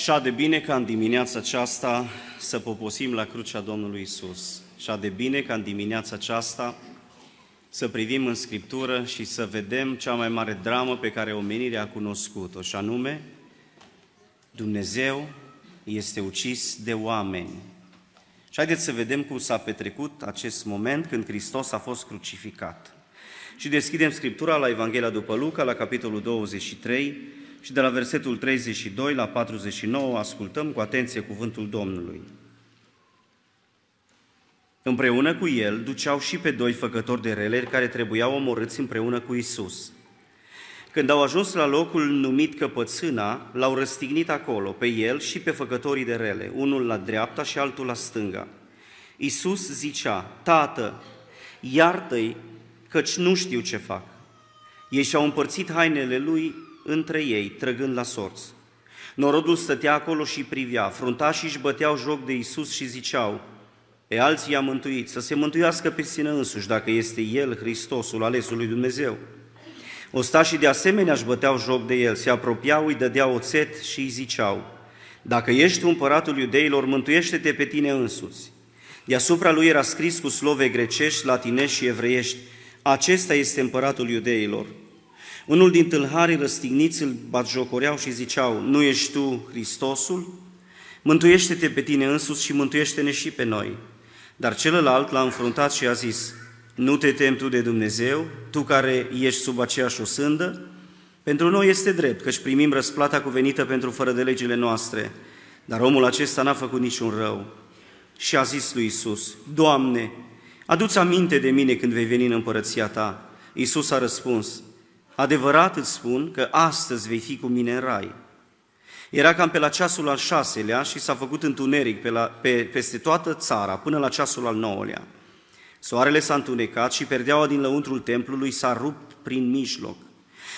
Și de bine ca în dimineața aceasta să poposim la crucea Domnului Isus. Și de bine ca în dimineața aceasta să privim în Scriptură și să vedem cea mai mare dramă pe care omenirea a cunoscut-o, și anume Dumnezeu este ucis de oameni. Și haideți să vedem cum s-a petrecut acest moment când Hristos a fost crucificat. Și deschidem Scriptura la Evanghelia după Luca, la capitolul 23, și de la versetul 32 la 49 ascultăm cu atenție cuvântul Domnului. Împreună cu el duceau și pe doi făcători de rele care trebuiau omorâți împreună cu Isus. Când au ajuns la locul numit Căpățâna, l-au răstignit acolo, pe el și pe făcătorii de rele, unul la dreapta și altul la stânga. Isus zicea, Tată, iartă-i, căci nu știu ce fac. Ei și-au împărțit hainele lui între ei, trăgând la sorți. Norodul stătea acolo și privea, fruntașii își băteau joc de Isus și ziceau, pe alții i-a mântuit, să se mântuiască pe sine însuși, dacă este El, Hristosul, alesul lui Dumnezeu. Ostașii de asemenea își băteau joc de el, se apropiau, îi dădeau oțet și îi ziceau, Dacă ești împăratul iudeilor, mântuiește-te pe tine însuți. Deasupra lui era scris cu slove grecești, latinești și evreiești, Acesta este împăratul iudeilor. Unul din tâlharii răstigniți îl batjocoreau și ziceau, Nu ești tu Hristosul? Mântuiește-te pe tine însuți și mântuiește-ne și pe noi. Dar celălalt l-a înfruntat și a zis, Nu te temi tu de Dumnezeu, tu care ești sub aceeași osândă? Pentru noi este drept, căci primim răsplata cuvenită pentru fără de legile noastre, dar omul acesta n-a făcut niciun rău. Și a zis lui Isus, Doamne, adu-ți aminte de mine când vei veni în împărăția Ta. Isus a răspuns, Adevărat îți spun că astăzi vei fi cu mine în rai. Era cam pe la ceasul al șaselea și s-a făcut întuneric pe la, pe, peste toată țara până la ceasul al nouălea. Soarele s-a întunecat și perdeaua din lăuntrul templului s-a rupt prin mijloc.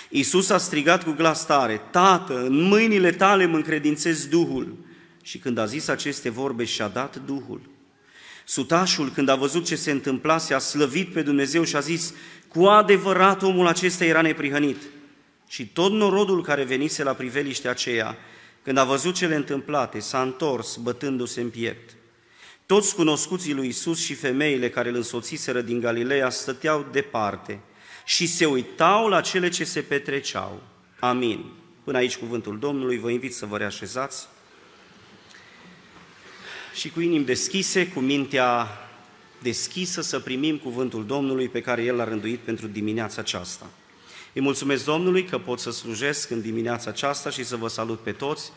Iisus a strigat cu glas tare, Tată, în mâinile tale mă încredințez Duhul. Și când a zis aceste vorbe, și-a dat Duhul. Sutașul, când a văzut ce se întâmplase, a slăvit pe Dumnezeu și a zis, cu adevărat omul acesta era neprihănit. Și tot norodul care venise la priveliște aceea, când a văzut cele întâmplate, s-a întors bătându-se în piept. Toți cunoscuții lui Isus și femeile care îl însoțiseră din Galileea stăteau departe și se uitau la cele ce se petreceau. Amin. Până aici cuvântul Domnului, vă invit să vă reașezați și cu inimi deschise, cu mintea deschisă să primim cuvântul Domnului pe care El l-a rânduit pentru dimineața aceasta. Îi mulțumesc Domnului că pot să slujesc în dimineața aceasta și să vă salut pe toți.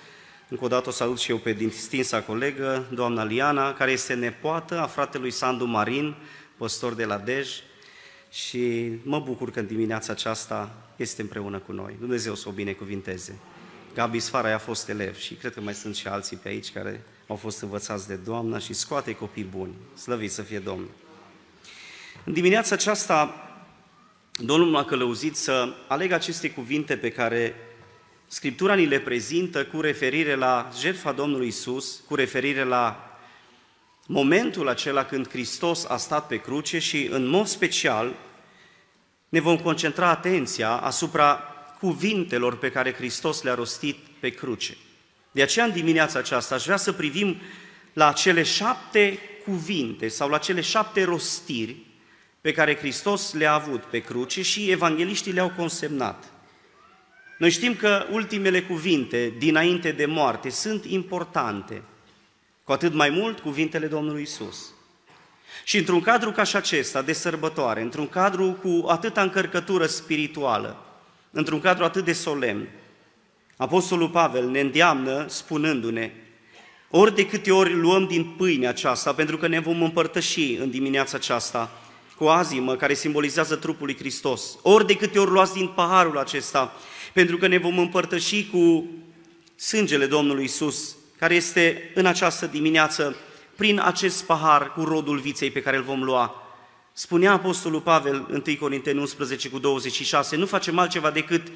Încă o dată o salut și eu pe distinsa colegă, doamna Liana, care este nepoată a fratelui Sandu Marin, păstor de la Dej, și mă bucur că în dimineața aceasta este împreună cu noi. Dumnezeu să o binecuvinteze. Gabi Sfara a fost elev și cred că mai sunt și alții pe aici care au fost învățați de Doamna și scoate copii buni. Slăvit să fie Domnul! În dimineața aceasta, Domnul m-a călăuzit să aleg aceste cuvinte pe care Scriptura ni le prezintă cu referire la jertfa Domnului Isus, cu referire la momentul acela când Hristos a stat pe cruce și, în mod special, ne vom concentra atenția asupra cuvintelor pe care Hristos le-a rostit pe cruce. De aceea, în dimineața aceasta, aș vrea să privim la cele șapte cuvinte sau la cele șapte rostiri pe care Hristos le-a avut pe cruce și evangeliștii le-au consemnat. Noi știm că ultimele cuvinte dinainte de moarte sunt importante, cu atât mai mult cuvintele Domnului Isus. Și într-un cadru ca și acesta, de sărbătoare, într-un cadru cu atâta încărcătură spirituală, într-un cadru atât de solemn, Apostolul Pavel ne îndeamnă spunându-ne, ori de câte ori luăm din pâinea aceasta, pentru că ne vom împărtăși în dimineața aceasta cu azimă care simbolizează trupul lui Hristos, ori de câte ori luați din paharul acesta, pentru că ne vom împărtăși cu sângele Domnului Isus, care este în această dimineață prin acest pahar cu rodul viței pe care îl vom lua. Spunea Apostolul Pavel, 1 Corinteni 11 cu 26, nu facem altceva decât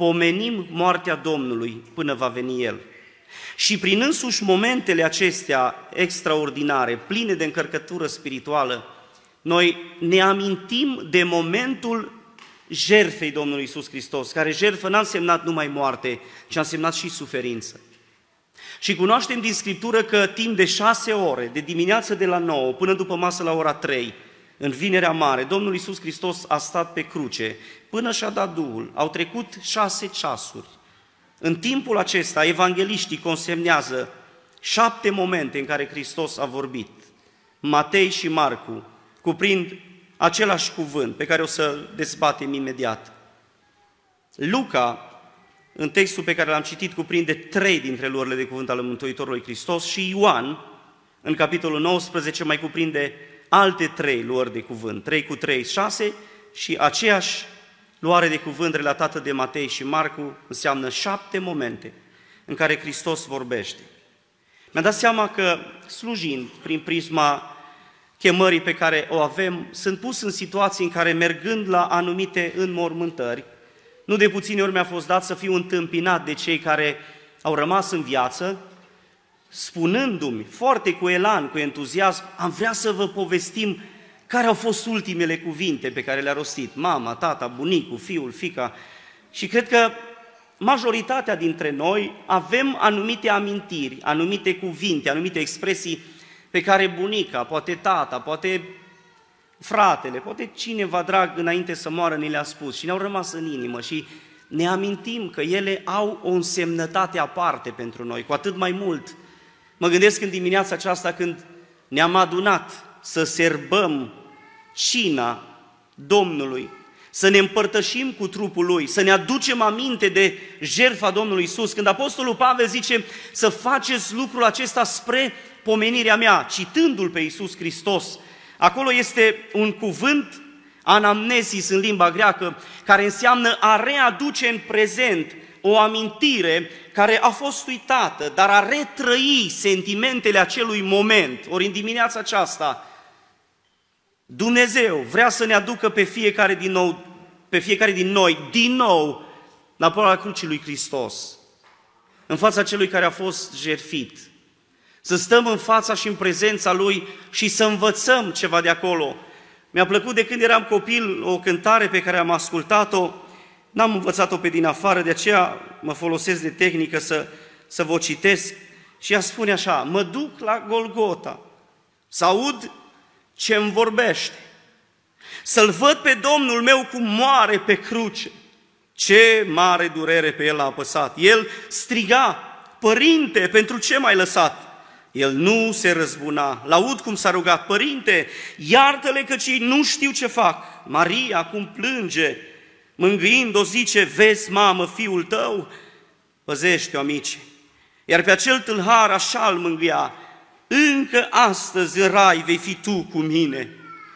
pomenim moartea Domnului până va veni El. Și prin însuși momentele acestea extraordinare, pline de încărcătură spirituală, noi ne amintim de momentul jertfei Domnului Isus Hristos, care jertfă n-a însemnat numai moarte, ci a însemnat și suferință. Și cunoaștem din Scriptură că timp de șase ore, de dimineață de la 9 până după masă la ora 3, în Vinerea Mare, Domnul Iisus Hristos a stat pe cruce până și-a dat Duhul. Au trecut șase ceasuri. În timpul acesta, evangeliștii consemnează șapte momente în care Hristos a vorbit. Matei și Marcu cuprind același cuvânt pe care o să dezbatem imediat. Luca, în textul pe care l-am citit, cuprinde trei dintre luările de cuvânt ale Mântuitorului Hristos și Ioan, în capitolul 19, mai cuprinde alte trei luări de cuvânt, trei cu trei, șase, și aceeași luare de cuvânt relatată de Matei și Marcu înseamnă șapte momente în care Hristos vorbește. Mi-am dat seama că, slujind prin prisma chemării pe care o avem, sunt pus în situații în care, mergând la anumite înmormântări, nu de puține ori mi-a fost dat să fiu întâmpinat de cei care au rămas în viață, spunându-mi foarte cu elan, cu entuziasm, am vrea să vă povestim care au fost ultimele cuvinte pe care le-a rostit mama, tata, bunicul, fiul, fica. Și cred că majoritatea dintre noi avem anumite amintiri, anumite cuvinte, anumite expresii pe care bunica, poate tata, poate fratele, poate cineva drag înainte să moară ni le-a spus și ne-au rămas în inimă și ne amintim că ele au o însemnătate aparte pentru noi, cu atât mai mult. Mă gândesc în dimineața aceasta când ne-am adunat să serbăm cina Domnului, să ne împărtășim cu trupul Lui, să ne aducem aminte de jertfa Domnului Isus. Când Apostolul Pavel zice să faceți lucrul acesta spre pomenirea mea, citându-L pe Isus Hristos, acolo este un cuvânt anamnesis în limba greacă, care înseamnă a readuce în prezent o amintire care a fost uitată, dar a retrăi sentimentele acelui moment. Ori în dimineața aceasta, Dumnezeu vrea să ne aducă pe fiecare din, nou, pe fiecare din noi, din nou, la poala crucii lui Hristos, în fața celui care a fost jertfit. Să stăm în fața și în prezența Lui și să învățăm ceva de acolo. Mi-a plăcut de când eram copil o cântare pe care am ascultat-o, n-am învățat-o pe din afară, de aceea mă folosesc de tehnică să, să vă citesc. Și ea spune așa, mă duc la Golgota, să aud ce îmi vorbește. Să-L văd pe Domnul meu cum moare pe cruce. Ce mare durere pe El a apăsat. El striga, Părinte, pentru ce m-ai lăsat? El nu se răzbuna. Laud cum s-a rugat, Părinte, iartă-le că cei nu știu ce fac. Maria cum plânge, mângâind-o zice, vezi, mamă, fiul tău, păzește-o, amice. Iar pe acel tâlhar așa îl mângâia, încă astăzi în rai vei fi tu cu mine.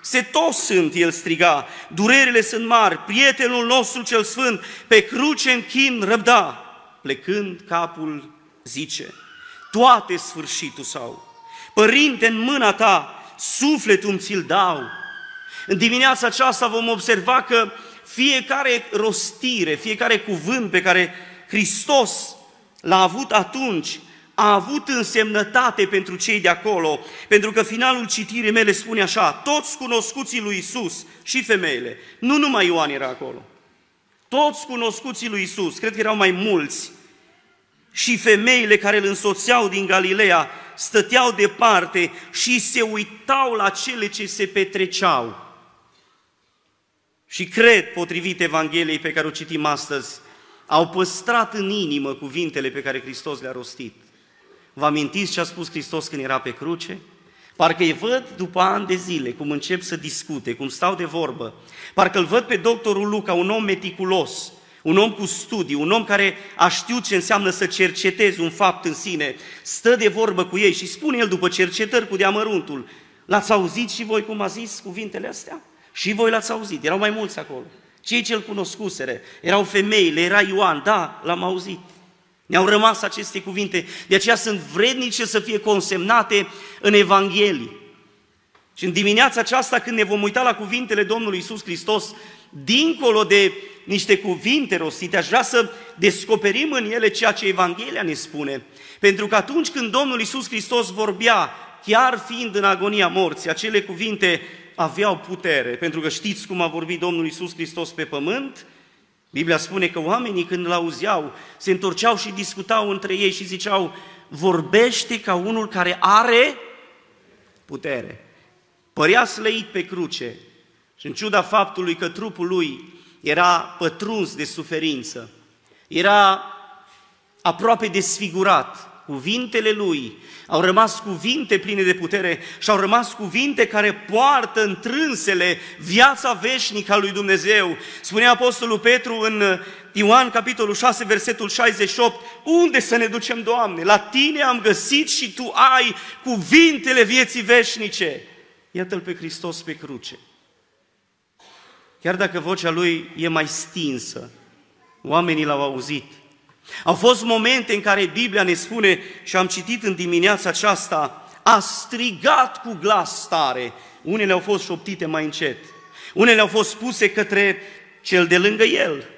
Se toți sunt, el striga, durerile sunt mari, prietenul nostru cel sfânt, pe cruce în chin răbda. Plecând capul zice, toate sfârșitul sau. Părinte, în mâna ta, sufletul îmi ți-l dau. În dimineața aceasta vom observa că fiecare rostire, fiecare cuvânt pe care Hristos l-a avut atunci, a avut însemnătate pentru cei de acolo, pentru că finalul citirii mele spune așa, toți cunoscuții lui Isus și femeile, nu numai Ioan era acolo, toți cunoscuții lui Isus, cred că erau mai mulți, și femeile care îl însoțeau din Galileea stăteau departe și se uitau la cele ce se petreceau. Și cred, potrivit Evangheliei pe care o citim astăzi, au păstrat în inimă cuvintele pe care Hristos le-a rostit. Vă amintiți ce a spus Hristos când era pe cruce? Parcă îi văd după ani de zile cum încep să discute, cum stau de vorbă. Parcă îl văd pe doctorul Luca, un om meticulos, un om cu studii, un om care a știut ce înseamnă să cercetezi un fapt în sine, stă de vorbă cu ei și spune el după cercetări cu deamăruntul, l-ați auzit și voi cum a zis cuvintele astea? Și voi l-ați auzit, erau mai mulți acolo. Cei ce-l cunoscusere, erau femeile, era Ioan, da, l-am auzit. Ne-au rămas aceste cuvinte, de aceea sunt vrednice să fie consemnate în Evanghelie. Și în dimineața aceasta, când ne vom uita la cuvintele Domnului Isus Hristos, dincolo de niște cuvinte rostite, aș vrea să descoperim în ele ceea ce Evanghelia ne spune. Pentru că atunci când Domnul Isus Hristos vorbea, chiar fiind în agonia morții, acele cuvinte aveau putere. Pentru că știți cum a vorbit Domnul Isus Hristos pe pământ? Biblia spune că oamenii când îl auzeau, se întorceau și discutau între ei și ziceau, vorbește ca unul care are putere. Părea slăit pe cruce și în ciuda faptului că trupul lui era pătruns de suferință, era aproape desfigurat, cuvintele lui au rămas cuvinte pline de putere și au rămas cuvinte care poartă întrânsele viața veșnică a lui Dumnezeu. Spunea Apostolul Petru în Ioan, capitolul 6, versetul 68, unde să ne ducem, Doamne? La Tine am găsit și Tu ai cuvintele vieții veșnice. Iată-L pe Hristos pe cruce. Chiar dacă vocea Lui e mai stinsă, oamenii L-au auzit. Au fost momente în care Biblia ne spune, și am citit în dimineața aceasta, a strigat cu glas tare. Unele au fost șoptite mai încet. Unele au fost spuse către cel de lângă el,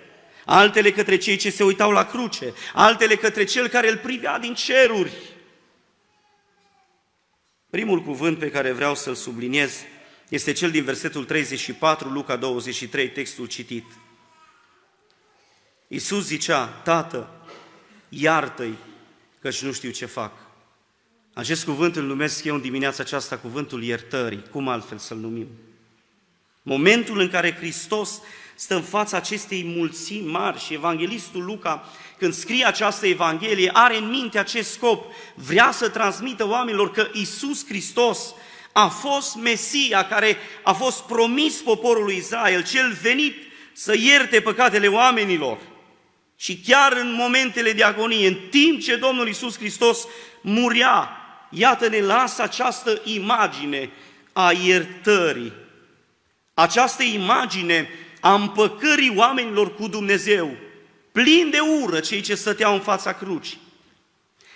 altele către cei ce se uitau la cruce, altele către cel care îl privea din ceruri. Primul cuvânt pe care vreau să-l subliniez este cel din versetul 34, Luca 23, textul citit. Iisus zicea, Tată, iartă-i, căci nu știu ce fac. Acest cuvânt îl numesc eu în dimineața aceasta cuvântul iertării, cum altfel să-l numim. Momentul în care Hristos stă în fața acestei mulțimi mari și evanghelistul Luca, când scrie această Evanghelie, are în minte acest scop, vrea să transmită oamenilor că Isus Hristos a fost Mesia care a fost promis poporului Israel, cel venit să ierte păcatele oamenilor. Și chiar în momentele de agonie, în timp ce Domnul Isus Hristos muria, iată ne lasă această imagine a iertării. Această imagine a împăcării oamenilor cu Dumnezeu, plin de ură cei ce stăteau în fața crucii,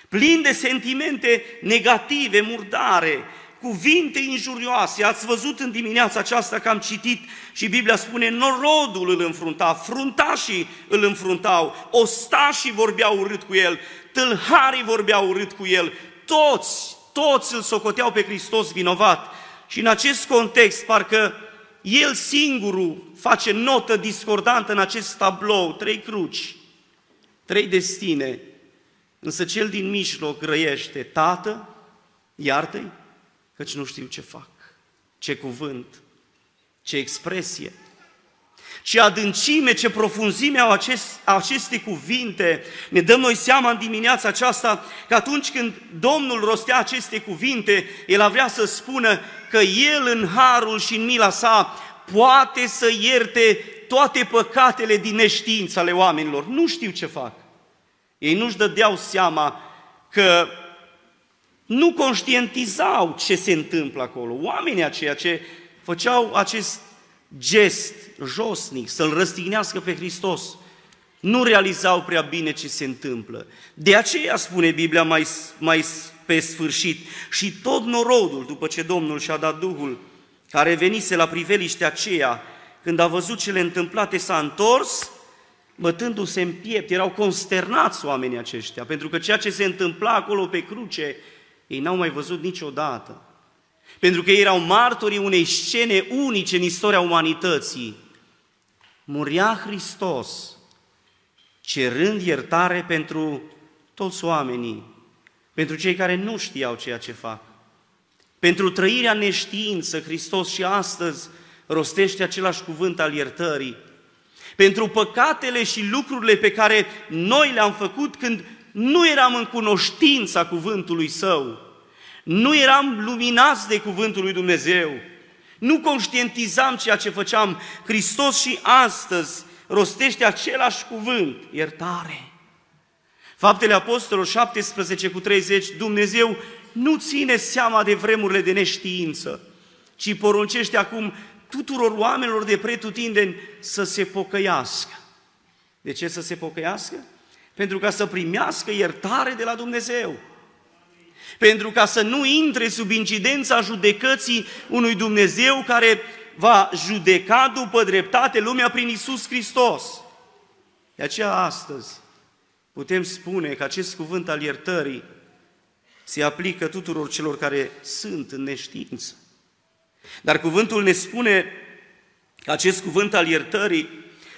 plin de sentimente negative, murdare, cuvinte injurioase. Ați văzut în dimineața aceasta că am citit și Biblia spune norodul îl înfrunta, fruntașii îl înfruntau, ostașii vorbeau urât cu el, tâlharii vorbeau urât cu el, toți, toți îl socoteau pe Hristos vinovat. Și în acest context, parcă el singurul face notă discordantă în acest tablou, trei cruci, trei destine, însă cel din mijloc grăiește, Tată, iartă-i, căci nu știu ce fac, ce cuvânt, ce expresie, ce adâncime, ce profunzime au acest, aceste cuvinte. Ne dăm noi seama în dimineața aceasta că atunci când Domnul rostea aceste cuvinte, El vrea să spună că El în harul și în mila sa poate să ierte toate păcatele din neștiință ale oamenilor. Nu știu ce fac. Ei nu-și dădeau seama că nu conștientizau ce se întâmplă acolo. Oamenii aceia ce făceau acest gest josnic, să-L răstignească pe Hristos, nu realizau prea bine ce se întâmplă. De aceea spune Biblia mai, mai pe sfârșit, și tot norodul, după ce Domnul și-a dat Duhul, care venise la priveliștea aceea, când a văzut cele întâmplate, s-a întors, bătându-se în piept, erau consternați oamenii aceștia, pentru că ceea ce se întâmpla acolo pe cruce ei n-au mai văzut niciodată. Pentru că ei erau martorii unei scene unice în istoria umanității. Muria Hristos, cerând iertare pentru toți oamenii, pentru cei care nu știau ceea ce fac. Pentru trăirea neștiință, Hristos și astăzi rostește același cuvânt al iertării. Pentru păcatele și lucrurile pe care noi le-am făcut când nu eram în cunoștința cuvântului Său, nu eram luminați de cuvântul lui Dumnezeu, nu conștientizam ceea ce făceam. Hristos și astăzi rostește același cuvânt, iertare. Faptele Apostolilor 17 cu 30, Dumnezeu nu ține seama de vremurile de neștiință, ci poruncește acum tuturor oamenilor de pretutindeni să se pocăiască. De ce să se pocăiască? Pentru ca să primească iertare de la Dumnezeu. Pentru ca să nu intre sub incidența judecății unui Dumnezeu care va judeca după dreptate lumea prin Isus Hristos. De aceea astăzi putem spune că acest cuvânt al iertării se aplică tuturor celor care sunt în neștiință. Dar cuvântul ne spune că acest cuvânt al iertării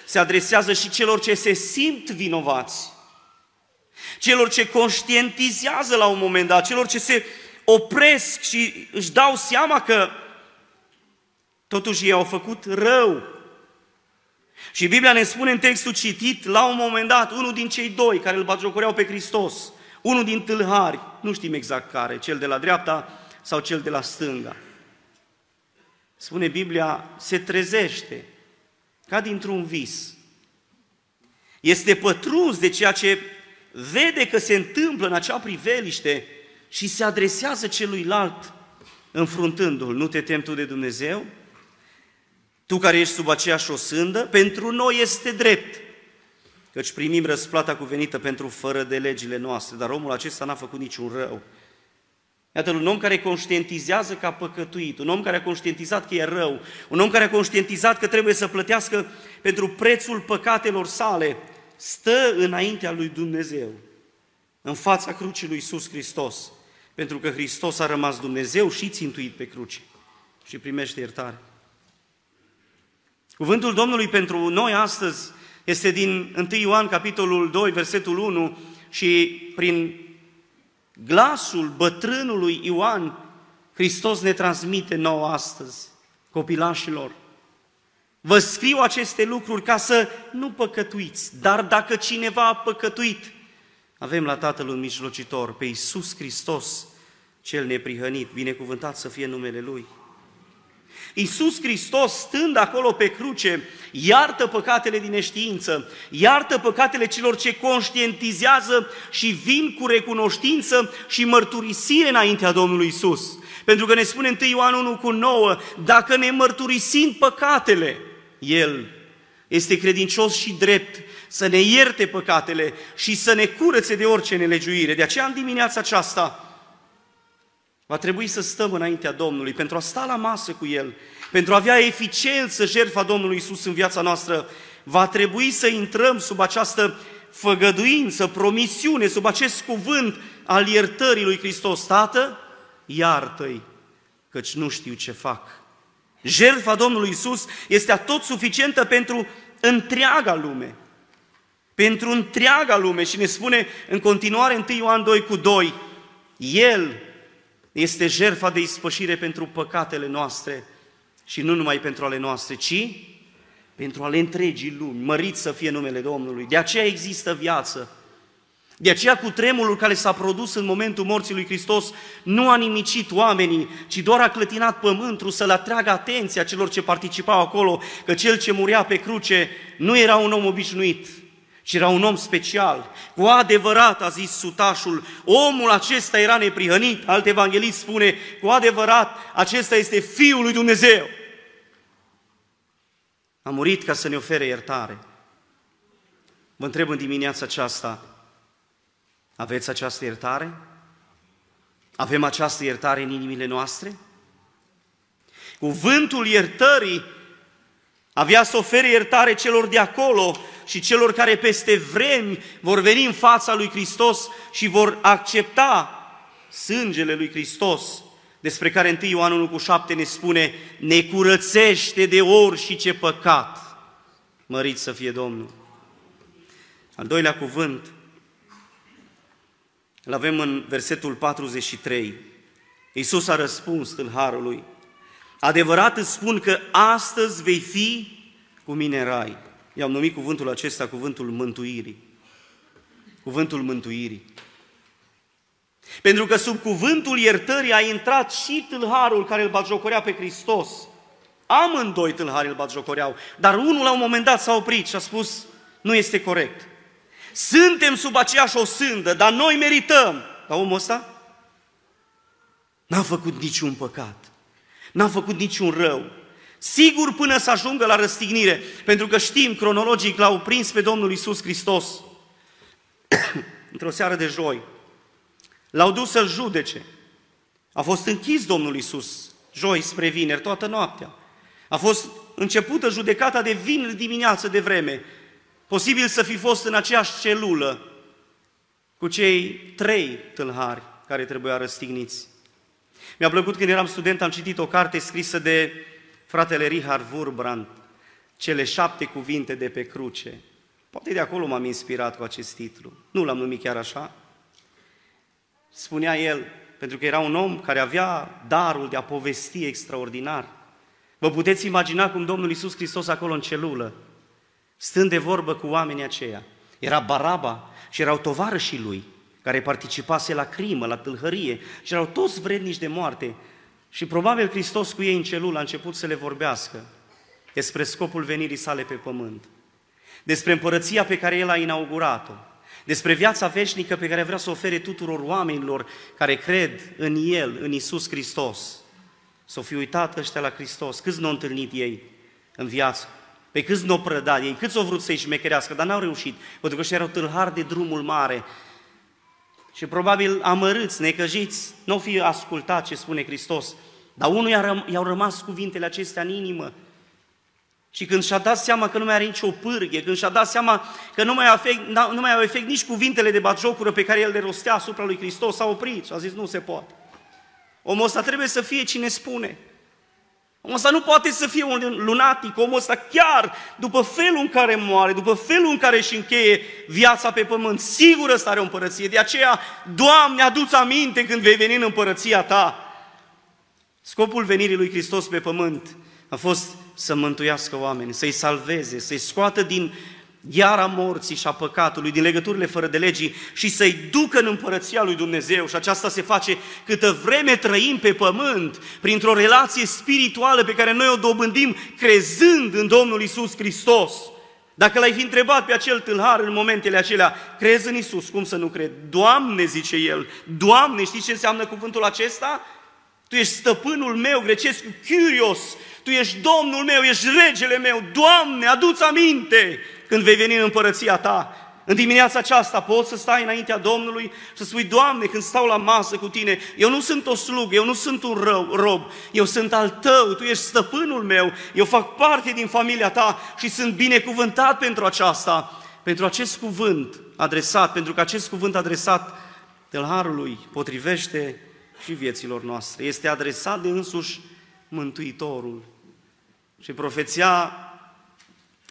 se adresează și celor ce se simt vinovați celor ce conștientizează la un moment dat, celor ce se opresc și își dau seama că totuși ei au făcut rău. Și Biblia ne spune în textul citit, la un moment dat, unul din cei doi care îl batjocoreau pe Hristos, unul din tâlhari, nu știm exact care, cel de la dreapta sau cel de la stânga. Spune Biblia, se trezește ca dintr-un vis. Este pătruns de ceea ce vede că se întâmplă în acea priveliște și se adresează celuilalt înfruntându-l. Nu te temi tu de Dumnezeu? Tu care ești sub aceeași osândă, pentru noi este drept, căci primim răsplata cuvenită pentru fără de legile noastre, dar omul acesta n-a făcut niciun rău. Iată, un om care conștientizează că a păcătuit, un om care a conștientizat că e rău, un om care a conștientizat că trebuie să plătească pentru prețul păcatelor sale, stă înaintea lui Dumnezeu, în fața crucii lui Iisus Hristos, pentru că Hristos a rămas Dumnezeu și țintuit pe cruce și primește iertare. Cuvântul Domnului pentru noi astăzi este din 1 Ioan, capitolul 2, versetul 1 și prin glasul bătrânului Ioan, Hristos ne transmite nouă astăzi, copilașilor. Vă scriu aceste lucruri ca să nu păcătuiți, dar dacă cineva a păcătuit, avem la Tatăl un mijlocitor, pe Iisus Hristos, cel neprihănit, binecuvântat să fie numele Lui. Iisus Hristos, stând acolo pe cruce, iartă păcatele din neștiință, iartă păcatele celor ce conștientizează și vin cu recunoștință și mărturisire înaintea Domnului Isus. Pentru că ne spune 1 Ioan 1 cu 9, dacă ne mărturisim păcatele, El este credincios și drept să ne ierte păcatele și să ne curățe de orice nelegiuire. De aceea, în dimineața aceasta, Va trebui să stăm înaintea Domnului pentru a sta la masă cu El, pentru a avea eficiență jertfa Domnului Isus în viața noastră. Va trebui să intrăm sub această făgăduință, promisiune, sub acest cuvânt al iertării lui Hristos. Tată, iartă-i, căci nu știu ce fac. Jertfa Domnului Isus este atot suficientă pentru întreaga lume. Pentru întreaga lume și ne spune în continuare 1 Ioan 2 cu 2, El este jertfa de ispășire pentru păcatele noastre și nu numai pentru ale noastre, ci pentru ale întregii lumi. Mărit să fie numele Domnului. De aceea există viață. De aceea cu tremurul care s-a produs în momentul morții lui Hristos nu a nimicit oamenii, ci doar a clătinat pământul să le atragă atenția celor ce participau acolo, că cel ce murea pe cruce nu era un om obișnuit, ci era un om special. Cu adevărat, a zis sutașul, omul acesta era neprihănit. Alt evanghelist spune, cu adevărat, acesta este Fiul lui Dumnezeu. A murit ca să ne ofere iertare. Vă întreb în dimineața aceasta, aveți această iertare? Avem această iertare în inimile noastre? Cuvântul iertării avea să ofere iertare celor de acolo și celor care peste vremi vor veni în fața lui Hristos și vor accepta sângele lui Hristos, despre care 1 Ioan 1 cu 7 ne spune, ne curățește de ori și ce păcat. Mărit să fie Domnul. Al doilea cuvânt, îl avem în versetul 43. Iisus a răspuns tâlharului, Adevărat îți spun că astăzi vei fi cu mine în rai. I-am numit cuvântul acesta cuvântul mântuirii. Cuvântul mântuirii. Pentru că sub cuvântul iertării a intrat și tâlharul care îl batjocorea pe Hristos. Amândoi tâlhari îl batjocoreau, dar unul la un moment dat s-a oprit și a spus, nu este corect. Suntem sub aceeași osândă, dar noi merităm. Dar omul ăsta n-a făcut niciun păcat. N-a făcut niciun rău. Sigur până să ajungă la răstignire, pentru că știm, cronologic, l-au prins pe Domnul Isus Hristos într-o seară de joi. L-au dus să-l judece. A fost închis Domnul Isus joi spre vineri, toată noaptea. A fost începută judecata de vineri dimineață de vreme. Posibil să fi fost în aceeași celulă cu cei trei tâlhari care trebuia răstigniți. Mi-a plăcut când eram student, am citit o carte scrisă de fratele Richard Wurbrand, cele șapte cuvinte de pe cruce. Poate de acolo m-am inspirat cu acest titlu. Nu l-am numit chiar așa. Spunea el, pentru că era un om care avea darul de a povesti extraordinar. Vă puteți imagina cum Domnul Iisus Hristos acolo în celulă, stând de vorbă cu oamenii aceia. Era Baraba și erau tovarășii lui, care participase la crimă, la tâlhărie și erau toți vrednici de moarte. Și probabil Hristos cu ei în celulă a început să le vorbească despre scopul venirii sale pe pământ, despre împărăția pe care El a inaugurat-o, despre viața veșnică pe care vrea să o ofere tuturor oamenilor care cred în El, în Isus Hristos. Să fi uitat ăștia la Hristos, câți nu au întâlnit ei în viață, pe câți nu au prădat ei, câți au vrut să-i șmecherească, dar n-au reușit, pentru că și erau tâlhari de drumul mare. Și probabil amărâți, necăjiți, nu au fi ascultat ce spune Hristos, dar unul i-au rămas cuvintele acestea în inimă și când și-a dat seama că nu mai are nicio pârghie, când și-a dat seama că nu mai, afect, nu mai au efect nici cuvintele de batjocură pe care el le rostea asupra lui Hristos, s-a oprit și a zis, nu se poate. Omul ăsta trebuie să fie cine spune. Omul ăsta nu poate să fie un lunatic, omul ăsta chiar după felul în care moare, după felul în care își încheie viața pe pământ, sigur ăsta are o împărăție. De aceea, Doamne, adu-ți aminte când vei veni în împărăția Ta. Scopul venirii lui Hristos pe pământ a fost să mântuiască oameni, să-i salveze, să-i scoată din iara morții și a păcatului, din legăturile fără de legii și să-i ducă în împărăția lui Dumnezeu. Și aceasta se face câtă vreme trăim pe pământ, printr-o relație spirituală pe care noi o dobândim crezând în Domnul Isus Hristos. Dacă l-ai fi întrebat pe acel tâlhar în momentele acelea, crezi în Isus, cum să nu cred? Doamne, zice el, Doamne, știi ce înseamnă cuvântul acesta? Tu ești stăpânul meu, grecesc, curios, Tu ești Domnul meu, ești regele meu, Doamne, adu-ți aminte când vei veni în împărăția Ta. În dimineața aceasta poți să stai înaintea Domnului și să spui, Doamne, când stau la masă cu Tine, eu nu sunt o slugă, eu nu sunt un rău, rob, eu sunt al Tău, Tu ești stăpânul meu, eu fac parte din familia Ta și sunt binecuvântat pentru aceasta, pentru acest cuvânt adresat, pentru că acest cuvânt adresat tălharului potrivește și vieților noastre. Este adresat de însuși Mântuitorul. Și profeția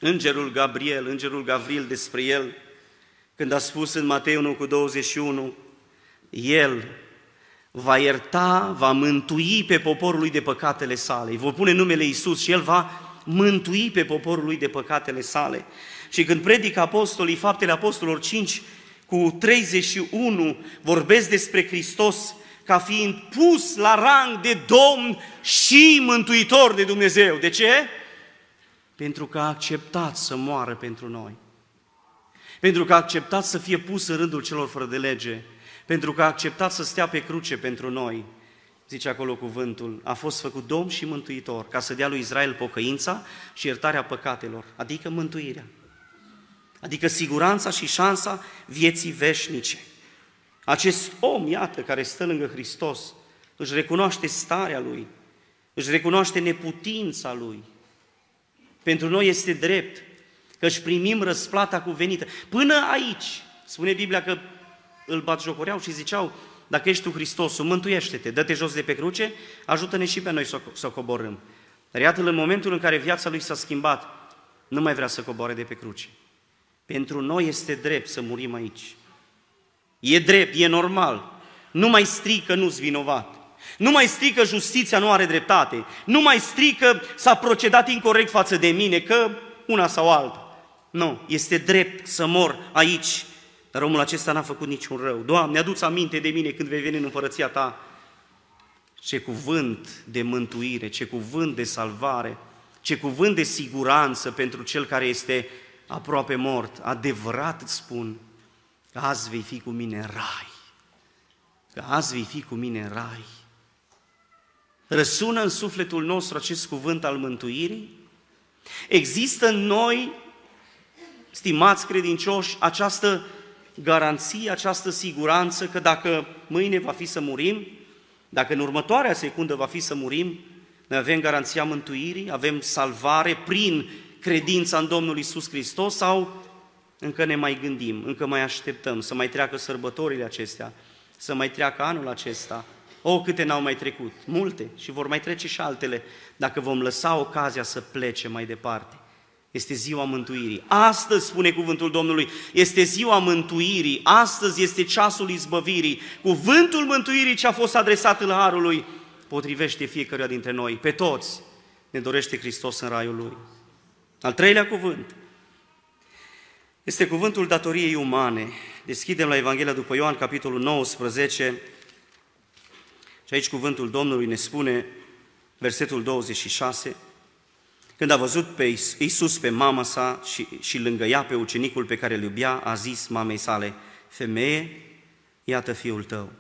îngerul Gabriel, îngerul Gavril despre el, când a spus în Matei 1 cu 21, el va ierta, va mântui pe poporul lui de păcatele sale. Îi vor pune numele Isus și el va mântui pe poporul lui de păcatele sale. Și când predică apostolii, faptele apostolilor 5 cu 31, vorbesc despre Hristos ca fiind pus la rang de Domn și Mântuitor de Dumnezeu. De ce? Pentru că a acceptat să moară pentru noi. Pentru că a acceptat să fie pus în rândul celor fără de lege. Pentru că a acceptat să stea pe cruce pentru noi. Zice acolo cuvântul, a fost făcut Domn și Mântuitor, ca să dea lui Israel pocăința și iertarea păcatelor, adică mântuirea. Adică siguranța și șansa vieții veșnice. Acest om, iată, care stă lângă Hristos, își recunoaște starea lui, își recunoaște neputința lui. Pentru noi este drept că își primim răsplata cuvenită. Până aici, spune Biblia că îl batjocoreau și ziceau, dacă ești tu Hristosul, mântuiește-te, dă-te jos de pe cruce, ajută-ne și pe noi să, să coborâm. Dar iată, în momentul în care viața lui s-a schimbat, nu mai vrea să coboare de pe cruce. Pentru noi este drept să murim aici. E drept, e normal. Nu mai strică, nu-ți vinovat. Nu mai strică justiția nu are dreptate. Nu mai strică s-a procedat incorrect față de mine, că una sau alta. Nu, este drept să mor aici. Dar omul acesta n-a făcut niciun rău. Doamne, adu-ți aminte de mine când vei veni în împărăția Ta. Ce cuvânt de mântuire, ce cuvânt de salvare, ce cuvânt de siguranță pentru cel care este aproape mort. Adevărat îți spun, că azi vei fi cu mine în rai. Că azi vei fi cu mine în rai. Răsună în sufletul nostru acest cuvânt al mântuirii? Există în noi, stimați credincioși, această garanție, această siguranță că dacă mâine va fi să murim, dacă în următoarea secundă va fi să murim, noi avem garanția mântuirii, avem salvare prin credința în Domnul Isus Hristos sau încă ne mai gândim, încă mai așteptăm să mai treacă sărbătorile acestea, să mai treacă anul acesta. O, câte n-au mai trecut? Multe și vor mai trece și altele, dacă vom lăsa ocazia să plece mai departe. Este ziua mântuirii. Astăzi, spune cuvântul Domnului, este ziua mântuirii. Astăzi este ceasul izbăvirii. Cuvântul mântuirii ce a fost adresat în Harului potrivește fiecăruia dintre noi. Pe toți ne dorește Hristos în raiul Lui. Al treilea cuvânt este cuvântul datoriei umane. Deschidem la Evanghelia după Ioan, capitolul 19, și aici cuvântul Domnului ne spune, versetul 26, când a văzut pe Iisus pe mama sa și, și lângă ea pe ucenicul pe care îl iubea, a zis mamei sale, Femeie, iată fiul tău.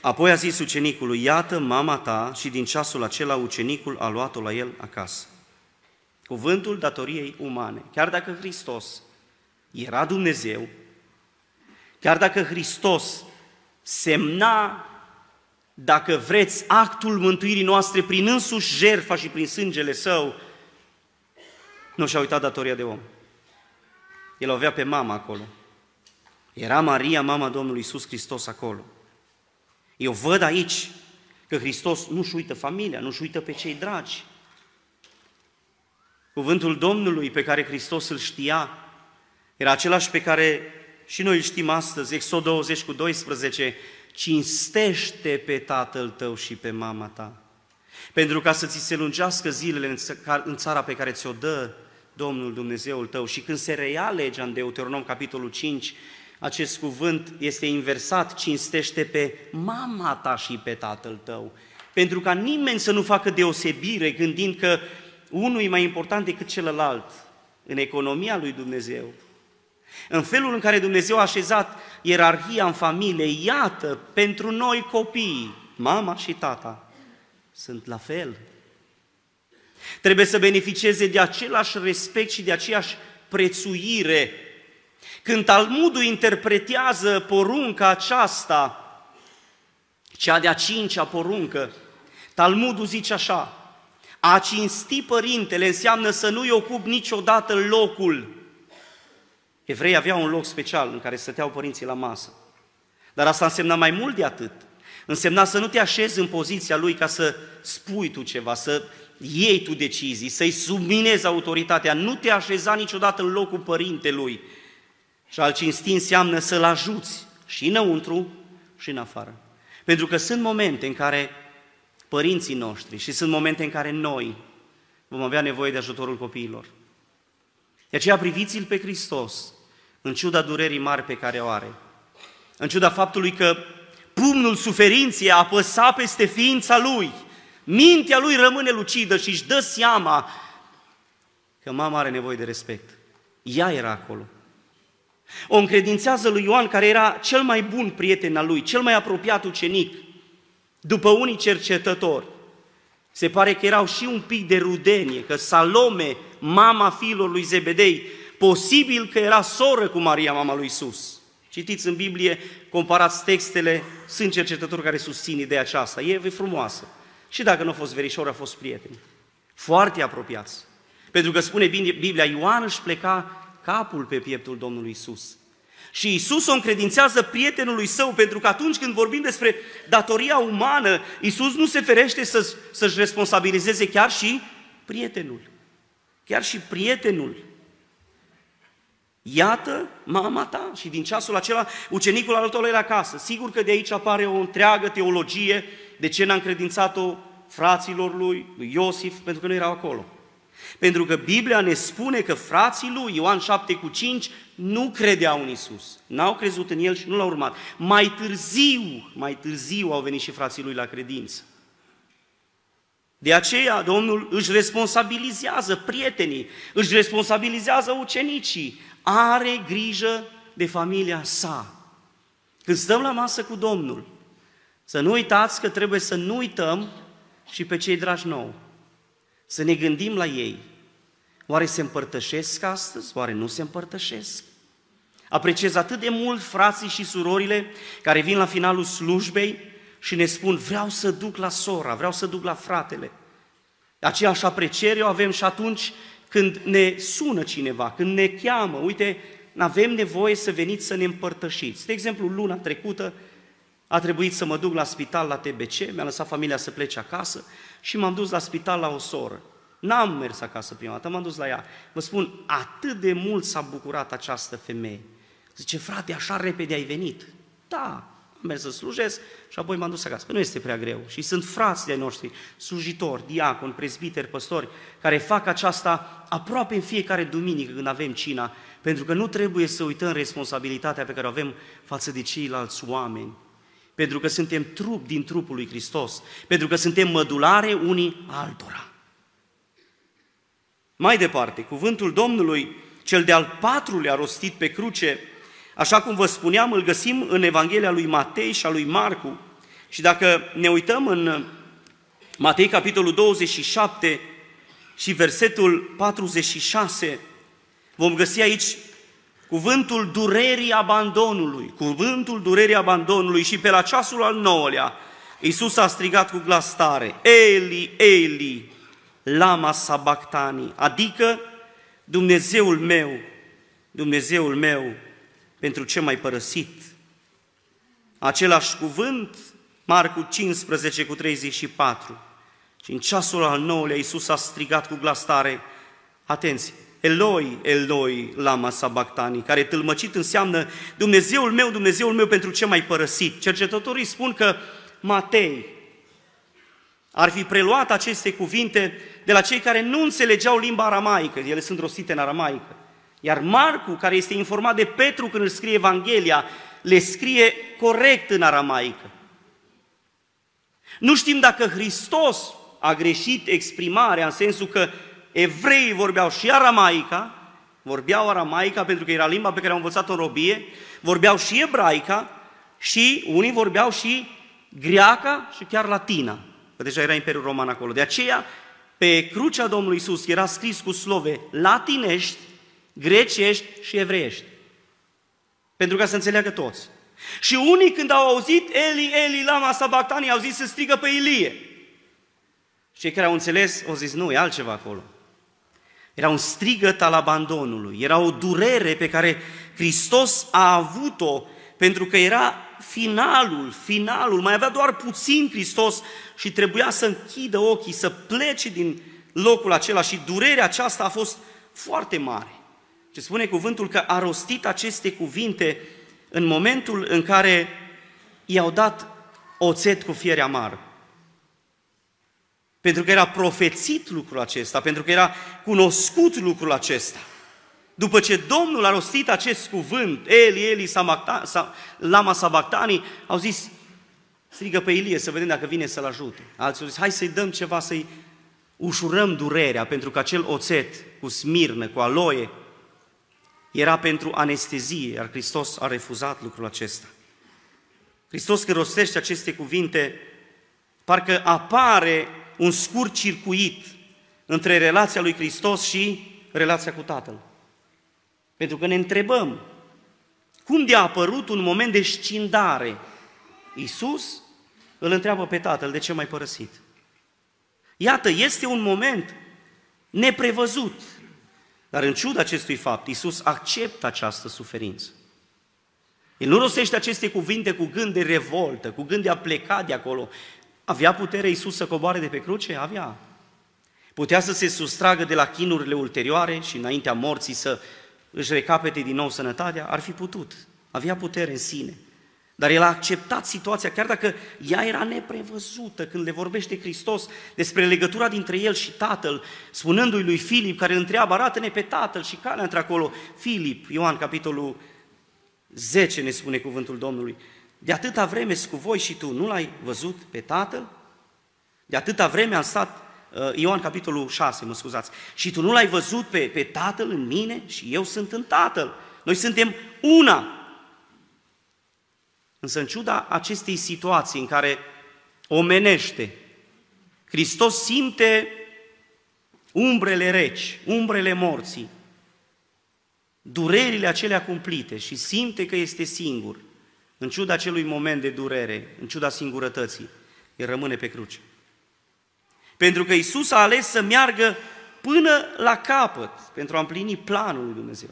Apoi a zis ucenicului, iată mama ta și din ceasul acela ucenicul a luat-o la el acasă. Cuvântul datoriei umane. Chiar dacă Hristos era Dumnezeu, chiar dacă Hristos semna, dacă vreți, actul mântuirii noastre prin însuși jertfa și prin sângele Său, nu și-a uitat datoria de om. El avea pe mama acolo. Era Maria, mama Domnului Isus Hristos acolo. Eu văd aici că Hristos nu-și uită familia, nu-și uită pe cei dragi. Cuvântul Domnului pe care Hristos îl știa era același pe care și noi îl știm astăzi, Exod 20 cu 12, cinstește pe tatăl tău și pe mama ta, pentru ca să ți se lungească zilele în țara pe care ți-o dă Domnul Dumnezeul tău. Și când se reia legea în Deuteronom, capitolul 5, acest cuvânt este inversat, cinstește pe mama ta și pe tatăl tău. Pentru ca nimeni să nu facă deosebire gândind că unul e mai important decât celălalt în economia lui Dumnezeu. În felul în care Dumnezeu a așezat ierarhia în familie, iată, pentru noi copii, mama și tata sunt la fel. Trebuie să beneficieze de același respect și de aceeași prețuire. Când Talmudul interpretează porunca aceasta, cea de-a cincea poruncă, Talmudul zice așa, a cinsti părintele înseamnă să nu-i ocup niciodată locul. Evrei aveau un loc special în care stăteau părinții la masă. Dar asta însemna mai mult de atât. Însemna să nu te așezi în poziția lui ca să spui tu ceva, să iei tu decizii, să-i subminezi autoritatea, nu te așeza niciodată în locul părintelui. Și al cinsti înseamnă să-l ajuți și înăuntru și în afară. Pentru că sunt momente în care părinții noștri și sunt momente în care noi vom avea nevoie de ajutorul copiilor. De aceea priviți-l pe Hristos, în ciuda durerii mari pe care o are, în ciuda faptului că pumnul suferinței a apăsat peste ființa lui, Mintea lui rămâne lucidă și își dă seama că mama are nevoie de respect. Ea era acolo. O încredințează lui Ioan, care era cel mai bun prieten al lui, cel mai apropiat ucenic, după unii cercetători. Se pare că erau și un pic de rudenie, că Salome, mama fiilor lui Zebedei, posibil că era soră cu Maria, mama lui Isus. Citiți în Biblie, comparați textele, sunt cercetători care susțin ideea aceasta. E frumoasă. Și dacă nu a fost verișor, a fost prieteni. Foarte apropiați. Pentru că spune Biblia, Ioan își pleca capul pe pieptul Domnului Isus. Și Isus o încredințează prietenului său, pentru că atunci când vorbim despre datoria umană, Isus nu se ferește să, să-și responsabilizeze chiar și prietenul. Chiar și prietenul. Iată mama ta și din ceasul acela ucenicul al la acasă. Sigur că de aici apare o întreagă teologie de ce n-a încredințat-o fraților lui, lui Iosif, pentru că nu erau acolo. Pentru că Biblia ne spune că frații lui, Ioan 7 cu 5, nu credeau în Isus. N-au crezut în El și nu l-au urmat. Mai târziu, mai târziu au venit și frații lui la credință. De aceea Domnul își responsabilizează prietenii, își responsabilizează ucenicii, are grijă de familia sa. Când stăm la masă cu Domnul, să nu uitați că trebuie să nu uităm și pe cei dragi nou. Să ne gândim la ei. Oare se împărtășesc astăzi? Oare nu se împărtășesc? Apreciez atât de mult frații și surorile care vin la finalul slujbei și ne spun vreau să duc la sora, vreau să duc la fratele. Aceeași apreciere o avem și atunci când ne sună cineva, când ne cheamă, uite, avem nevoie să veniți să ne împărtășiți. De exemplu, luna trecută a trebuit să mă duc la spital la TBC, mi-a lăsat familia să plece acasă și m-am dus la spital la o soră. N-am mers acasă prima dată, m-am dus la ea. Vă spun, atât de mult s-a bucurat această femeie. Zice, frate, așa repede ai venit. Da, am mers să slujesc și apoi m-am dus acasă. Că nu este prea greu. Și sunt frați de noștri, slujitori, diaconi, prezbiteri, păstori, care fac aceasta aproape în fiecare duminică când avem cina, pentru că nu trebuie să uităm responsabilitatea pe care o avem față de ceilalți oameni. Pentru că suntem trup din trupul lui Hristos. Pentru că suntem mădulare unii altora. Mai departe, cuvântul Domnului, cel de-al patrulea rostit pe cruce, așa cum vă spuneam, îl găsim în Evanghelia lui Matei și a lui Marcu. Și dacă ne uităm în Matei, capitolul 27 și versetul 46, vom găsi aici cuvântul durerii abandonului, cuvântul durerii abandonului și pe la ceasul al nouălea, Iisus a strigat cu glas tare, Eli, Eli, lama sabactani, adică Dumnezeul meu, Dumnezeul meu, pentru ce mai părăsit? Același cuvânt, Marcu 15 cu 34. Și în ceasul al nouălea Iisus a strigat cu glas tare, atenție, Eloi, Eloi, lama sabactani, care tâlmăcit înseamnă Dumnezeul meu, Dumnezeul meu, pentru ce mai părăsit? Cercetătorii spun că Matei ar fi preluat aceste cuvinte de la cei care nu înțelegeau limba aramaică, ele sunt rostite în aramaică. Iar Marcu, care este informat de Petru când îl scrie Evanghelia, le scrie corect în aramaică. Nu știm dacă Hristos a greșit exprimarea în sensul că evreii vorbeau și aramaica, vorbeau aramaica pentru că era limba pe care au învățat-o în robie, vorbeau și ebraica și unii vorbeau și greaca și chiar latina, că deja era Imperiul Roman acolo. De aceea, pe crucea Domnului Isus era scris cu slove latinești, grecești și evreiești. Pentru ca să înțeleagă toți. Și unii când au auzit Eli, Eli, lama sabactani, au zis să strigă pe Ilie. Cei care au înțeles au zis, nu, e altceva acolo. Era un strigăt al abandonului, era o durere pe care Hristos a avut-o pentru că era finalul, finalul, mai avea doar puțin Hristos și trebuia să închidă ochii, să plece din locul acela și durerea aceasta a fost foarte mare. Și spune cuvântul că a rostit aceste cuvinte în momentul în care i-au dat oțet cu fiere amară. Pentru că era profețit lucrul acesta, pentru că era cunoscut lucrul acesta. După ce Domnul a rostit acest cuvânt, Eli, Eli, Lama Sabactani, au zis, strigă pe Ilie să vedem dacă vine să-l ajute. Alții au zis, hai să-i dăm ceva, să-i ușurăm durerea, pentru că acel oțet cu smirnă, cu aloie, era pentru anestezie, iar Hristos a refuzat lucrul acesta. Hristos când rostește aceste cuvinte, parcă apare un scurt circuit între relația lui Hristos și relația cu Tatăl. Pentru că ne întrebăm, cum de a apărut un moment de scindare? Iisus îl întreabă pe Tatăl, de ce mai părăsit? Iată, este un moment neprevăzut, dar în ciuda acestui fapt, Iisus acceptă această suferință. El nu rostește aceste cuvinte cu gând de revoltă, cu gând de a pleca de acolo. Avea putere Iisus să coboare de pe cruce? Avea. Putea să se sustragă de la chinurile ulterioare și înaintea morții să își recapete din nou sănătatea? Ar fi putut. Avea putere în sine. Dar el a acceptat situația, chiar dacă ea era neprevăzută, când le vorbește Hristos despre legătura dintre el și tatăl, spunându-i lui Filip, care îl întreabă, arată-ne pe tatăl și calea între acolo. Filip, Ioan, capitolul 10, ne spune cuvântul Domnului, de atâta vreme cu voi și tu nu l-ai văzut pe tatăl? De atâta vreme am stat Uh, Ioan capitolul 6, mă scuzați. Și tu nu l-ai văzut pe, pe Tatăl în mine și eu sunt în Tatăl. Noi suntem una. Însă în ciuda acestei situații în care omenește, Hristos simte umbrele reci, umbrele morții, durerile acelea cumplite și simte că este singur, în ciuda acelui moment de durere, în ciuda singurătății, el rămâne pe cruce. Pentru că Isus a ales să meargă până la capăt pentru a împlini planul lui Dumnezeu.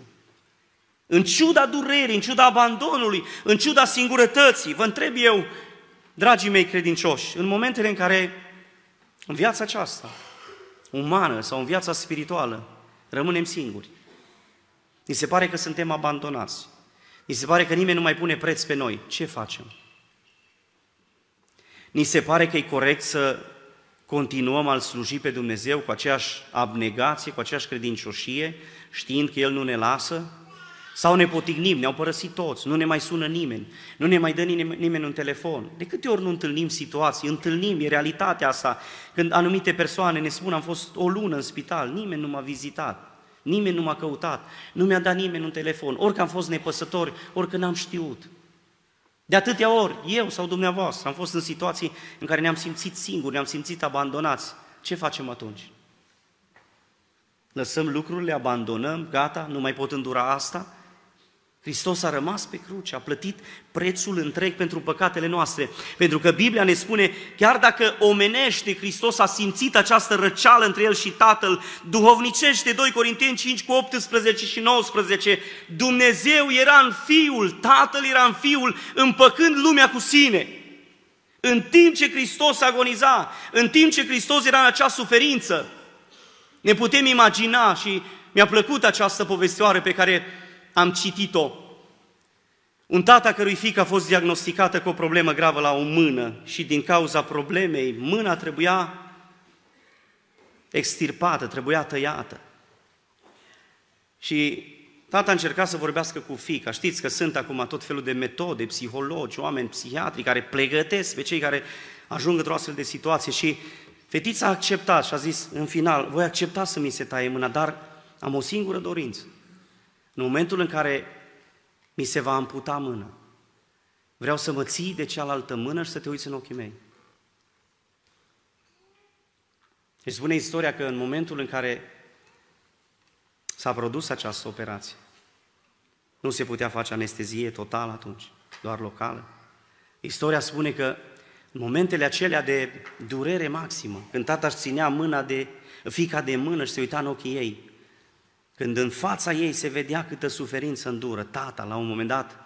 În ciuda durerii, în ciuda abandonului, în ciuda singurătății, vă întreb eu, dragii mei credincioși, în momentele în care în viața aceasta umană sau în viața spirituală, rămânem singuri. Ni se pare că suntem abandonați. Ni se pare că nimeni nu mai pune preț pe noi. Ce facem? Ni se pare că e corect să continuăm al sluji pe Dumnezeu cu aceeași abnegație, cu aceeași credincioșie, știind că El nu ne lasă? Sau ne potignim, ne-au părăsit toți, nu ne mai sună nimeni, nu ne mai dă nimeni, nimeni un telefon. De câte ori nu întâlnim situații, întâlnim, e realitatea asta, când anumite persoane ne spun am fost o lună în spital, nimeni nu m-a vizitat, nimeni nu m-a căutat, nu mi-a dat nimeni un telefon, orică am fost nepăsători, orică n-am știut. De atâtea ori, eu sau dumneavoastră, am fost în situații în care ne-am simțit singuri, ne-am simțit abandonați. Ce facem atunci? Lăsăm lucrurile, abandonăm, gata, nu mai pot îndura asta? Hristos a rămas pe cruce, a plătit prețul întreg pentru păcatele noastre. Pentru că Biblia ne spune, chiar dacă omenește, Hristos a simțit această răceală între El și Tatăl, duhovnicește 2 Corinteni 5 cu 18 și 19, Dumnezeu era în Fiul, Tatăl era în Fiul, împăcând lumea cu sine. În timp ce Hristos agoniza, în timp ce Hristos era în acea suferință, ne putem imagina și mi-a plăcut această povestioare pe care am citit-o. Un tată cărui fică a fost diagnosticată cu o problemă gravă la o mână și din cauza problemei, mâna trebuia extirpată, trebuia tăiată. Și tata a încercat să vorbească cu fica. Știți că sunt acum tot felul de metode, psihologi, oameni psihiatri care pregătesc pe cei care ajung într-o astfel de situație și fetița a acceptat și a zis în final, voi accepta să mi se taie mâna, dar am o singură dorință. În momentul în care mi se va amputa mâna, vreau să mă ții de cealaltă mână și să te uiți în ochii mei. Deci spune istoria că în momentul în care s-a produs această operație, nu se putea face anestezie totală atunci, doar locală. Istoria spune că în momentele acelea de durere maximă, când tata își ținea mâna de, fica de mână și se uita în ochii ei, când în fața ei se vedea câtă suferință îndură, tata, la un moment dat,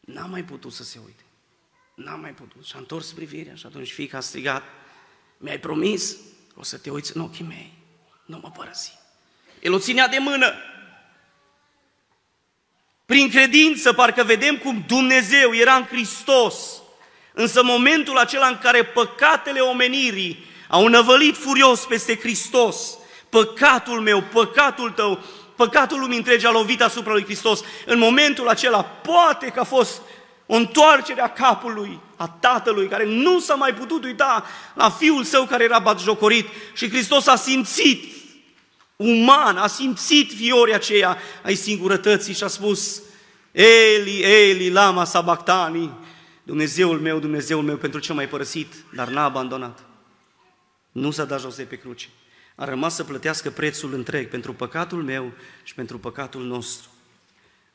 n-a mai putut să se uite. N-a mai putut. Și-a întors privirea și atunci fiica a strigat, mi-ai promis că o să te uiți în ochii mei, nu mă părăsi. El o ținea de mână. Prin credință, parcă vedem cum Dumnezeu era în Hristos. Însă momentul acela în care păcatele omenirii au năvălit furios peste Hristos, păcatul meu, păcatul tău, păcatul lumii întregi a lovit asupra lui Hristos. În momentul acela, poate că a fost o întoarcere a capului, a tatălui, care nu s-a mai putut uita la fiul său care era batjocorit și Hristos a simțit, uman, a simțit fioria aceea ai singurătății și a spus, Eli, Eli, lama sabactani, Dumnezeul meu, Dumnezeul meu, pentru ce m-ai părăsit, dar n-a abandonat. Nu s-a dat jos de pe cruce a rămas să plătească prețul întreg pentru păcatul meu și pentru păcatul nostru.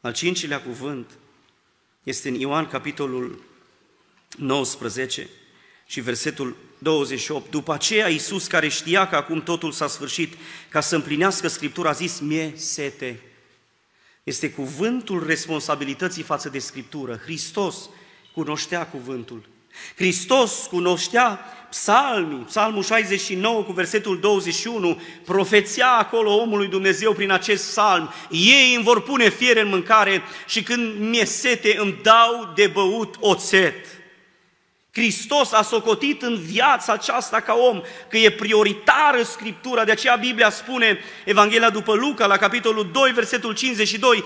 Al cincilea cuvânt este în Ioan capitolul 19 și versetul 28. După aceea Iisus, care știa că acum totul s-a sfârșit, ca să împlinească Scriptura, a zis, mie sete. Este cuvântul responsabilității față de Scriptură. Hristos cunoștea cuvântul. Hristos cunoștea psalmii, psalmul 69 cu versetul 21, profeția acolo omului Dumnezeu prin acest psalm, ei îmi vor pune fiere în mâncare și când mi-e sete îmi dau de băut oțet. Hristos a socotit în viața aceasta ca om că e prioritară Scriptura, de aceea Biblia spune, Evanghelia după Luca, la capitolul 2, versetul 52,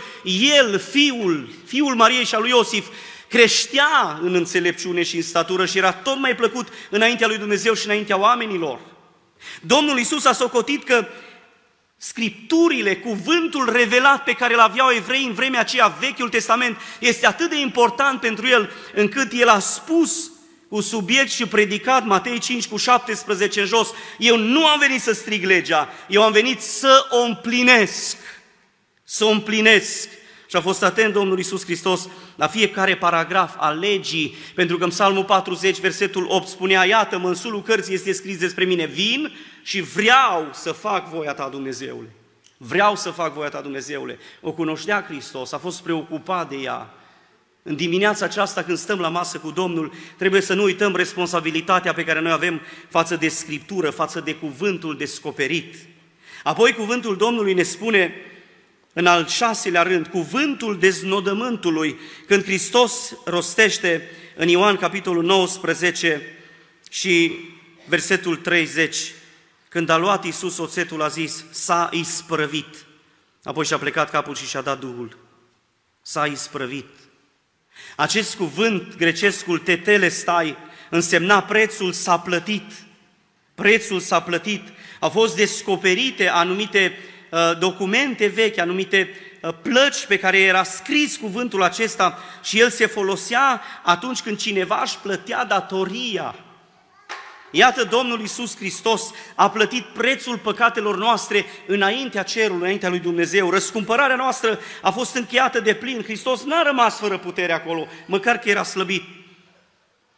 El, Fiul, Fiul Mariei și al lui Iosif, creștea în înțelepciune și în statură și era tot mai plăcut înaintea lui Dumnezeu și înaintea oamenilor. Domnul Isus a socotit că Scripturile, cuvântul revelat pe care îl aveau evrei în vremea aceea, Vechiul Testament, este atât de important pentru el, încât el a spus cu subiect și predicat, Matei 5 cu 17 în jos, eu nu am venit să strig legea, eu am venit să o împlinesc, să o împlinesc. Și a fost atent Domnul Isus Hristos la fiecare paragraf al legii, pentru că în Psalmul 40, versetul 8 spunea, iată, mănsulul cărții este scris despre mine, vin și vreau să fac voia ta, Dumnezeule. Vreau să fac voia ta, Dumnezeule. O cunoștea Hristos, a fost preocupat de ea. În dimineața aceasta, când stăm la masă cu Domnul, trebuie să nu uităm responsabilitatea pe care noi avem față de Scriptură, față de cuvântul descoperit. Apoi cuvântul Domnului ne spune în al șaselea rând, cuvântul deznodământului, când Hristos rostește în Ioan capitolul 19 și versetul 30, când a luat Iisus oțetul, a zis, s-a isprăvit. Apoi și-a plecat capul și și-a dat Duhul. S-a isprăvit. Acest cuvânt grecescul tetele stai însemna prețul s-a plătit. Prețul s-a plătit. Au fost descoperite anumite uh, documente vechi, anumite uh, plăci pe care era scris cuvântul acesta și el se folosea atunci când cineva își plătea datoria. Iată, Domnul Iisus Hristos a plătit prețul păcatelor noastre înaintea cerului, înaintea lui Dumnezeu. Răscumpărarea noastră a fost încheiată de plin. Hristos n-a rămas fără putere acolo, măcar că era slăbit.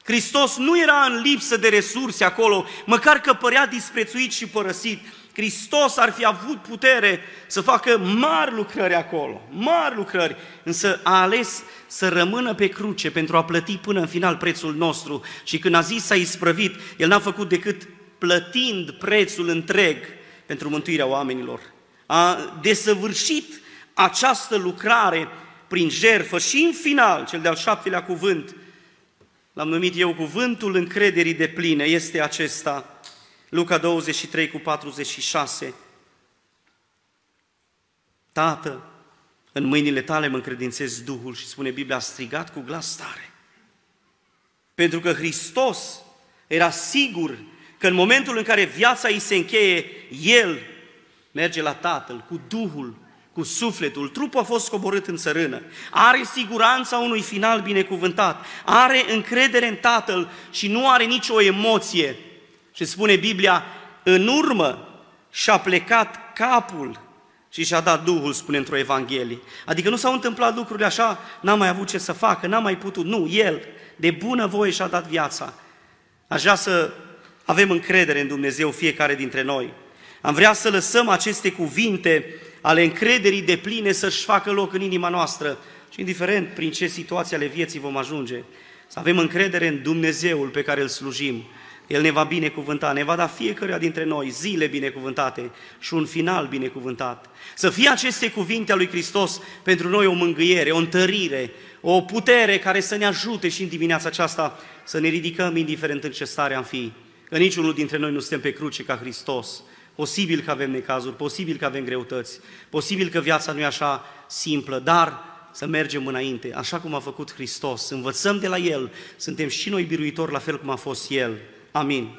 Hristos nu era în lipsă de resurse acolo, măcar că părea disprețuit și părăsit. Hristos ar fi avut putere să facă mari lucrări acolo, mari lucrări, însă a ales să rămână pe cruce pentru a plăti până în final prețul nostru. Și când a zis s-a isprăvit, El n-a făcut decât plătind prețul întreg pentru mântuirea oamenilor. A desăvârșit această lucrare prin jerfă și în final, cel de-al șaptelea cuvânt, l-am numit eu cuvântul încrederii de pline, este acesta, Luca 23 cu 46. Tată, în mâinile tale mă încredințez Duhul și spune Biblia, a strigat cu glas tare. Pentru că Hristos era sigur că în momentul în care viața îi se încheie, El merge la Tatăl cu Duhul, cu sufletul, trupul a fost coborât în țărână, are siguranța unui final binecuvântat, are încredere în Tatăl și nu are nicio emoție și spune Biblia, în urmă și-a plecat capul și și-a dat Duhul, spune într-o Evanghelie. Adică nu s-au întâmplat lucrurile așa, n-a mai avut ce să facă, n-a mai putut. Nu, El, de bună voie și-a dat viața. Aș vrea să avem încredere în Dumnezeu fiecare dintre noi. Am vrea să lăsăm aceste cuvinte ale încrederii de pline să-și facă loc în inima noastră și indiferent prin ce situații ale vieții vom ajunge, să avem încredere în Dumnezeul pe care îl slujim, el ne va binecuvânta, ne va da fiecare dintre noi zile binecuvântate și un final binecuvântat. Să fie aceste cuvinte a lui Hristos pentru noi o mângâiere, o întărire, o putere care să ne ajute și în dimineața aceasta să ne ridicăm indiferent în ce stare am fi. Că niciunul dintre noi nu suntem pe cruce ca Hristos. Posibil că avem necazuri, posibil că avem greutăți, posibil că viața nu e așa simplă, dar să mergem înainte, așa cum a făcut Hristos, învățăm de la El, suntem și noi biruitori la fel cum a fost El. Amém.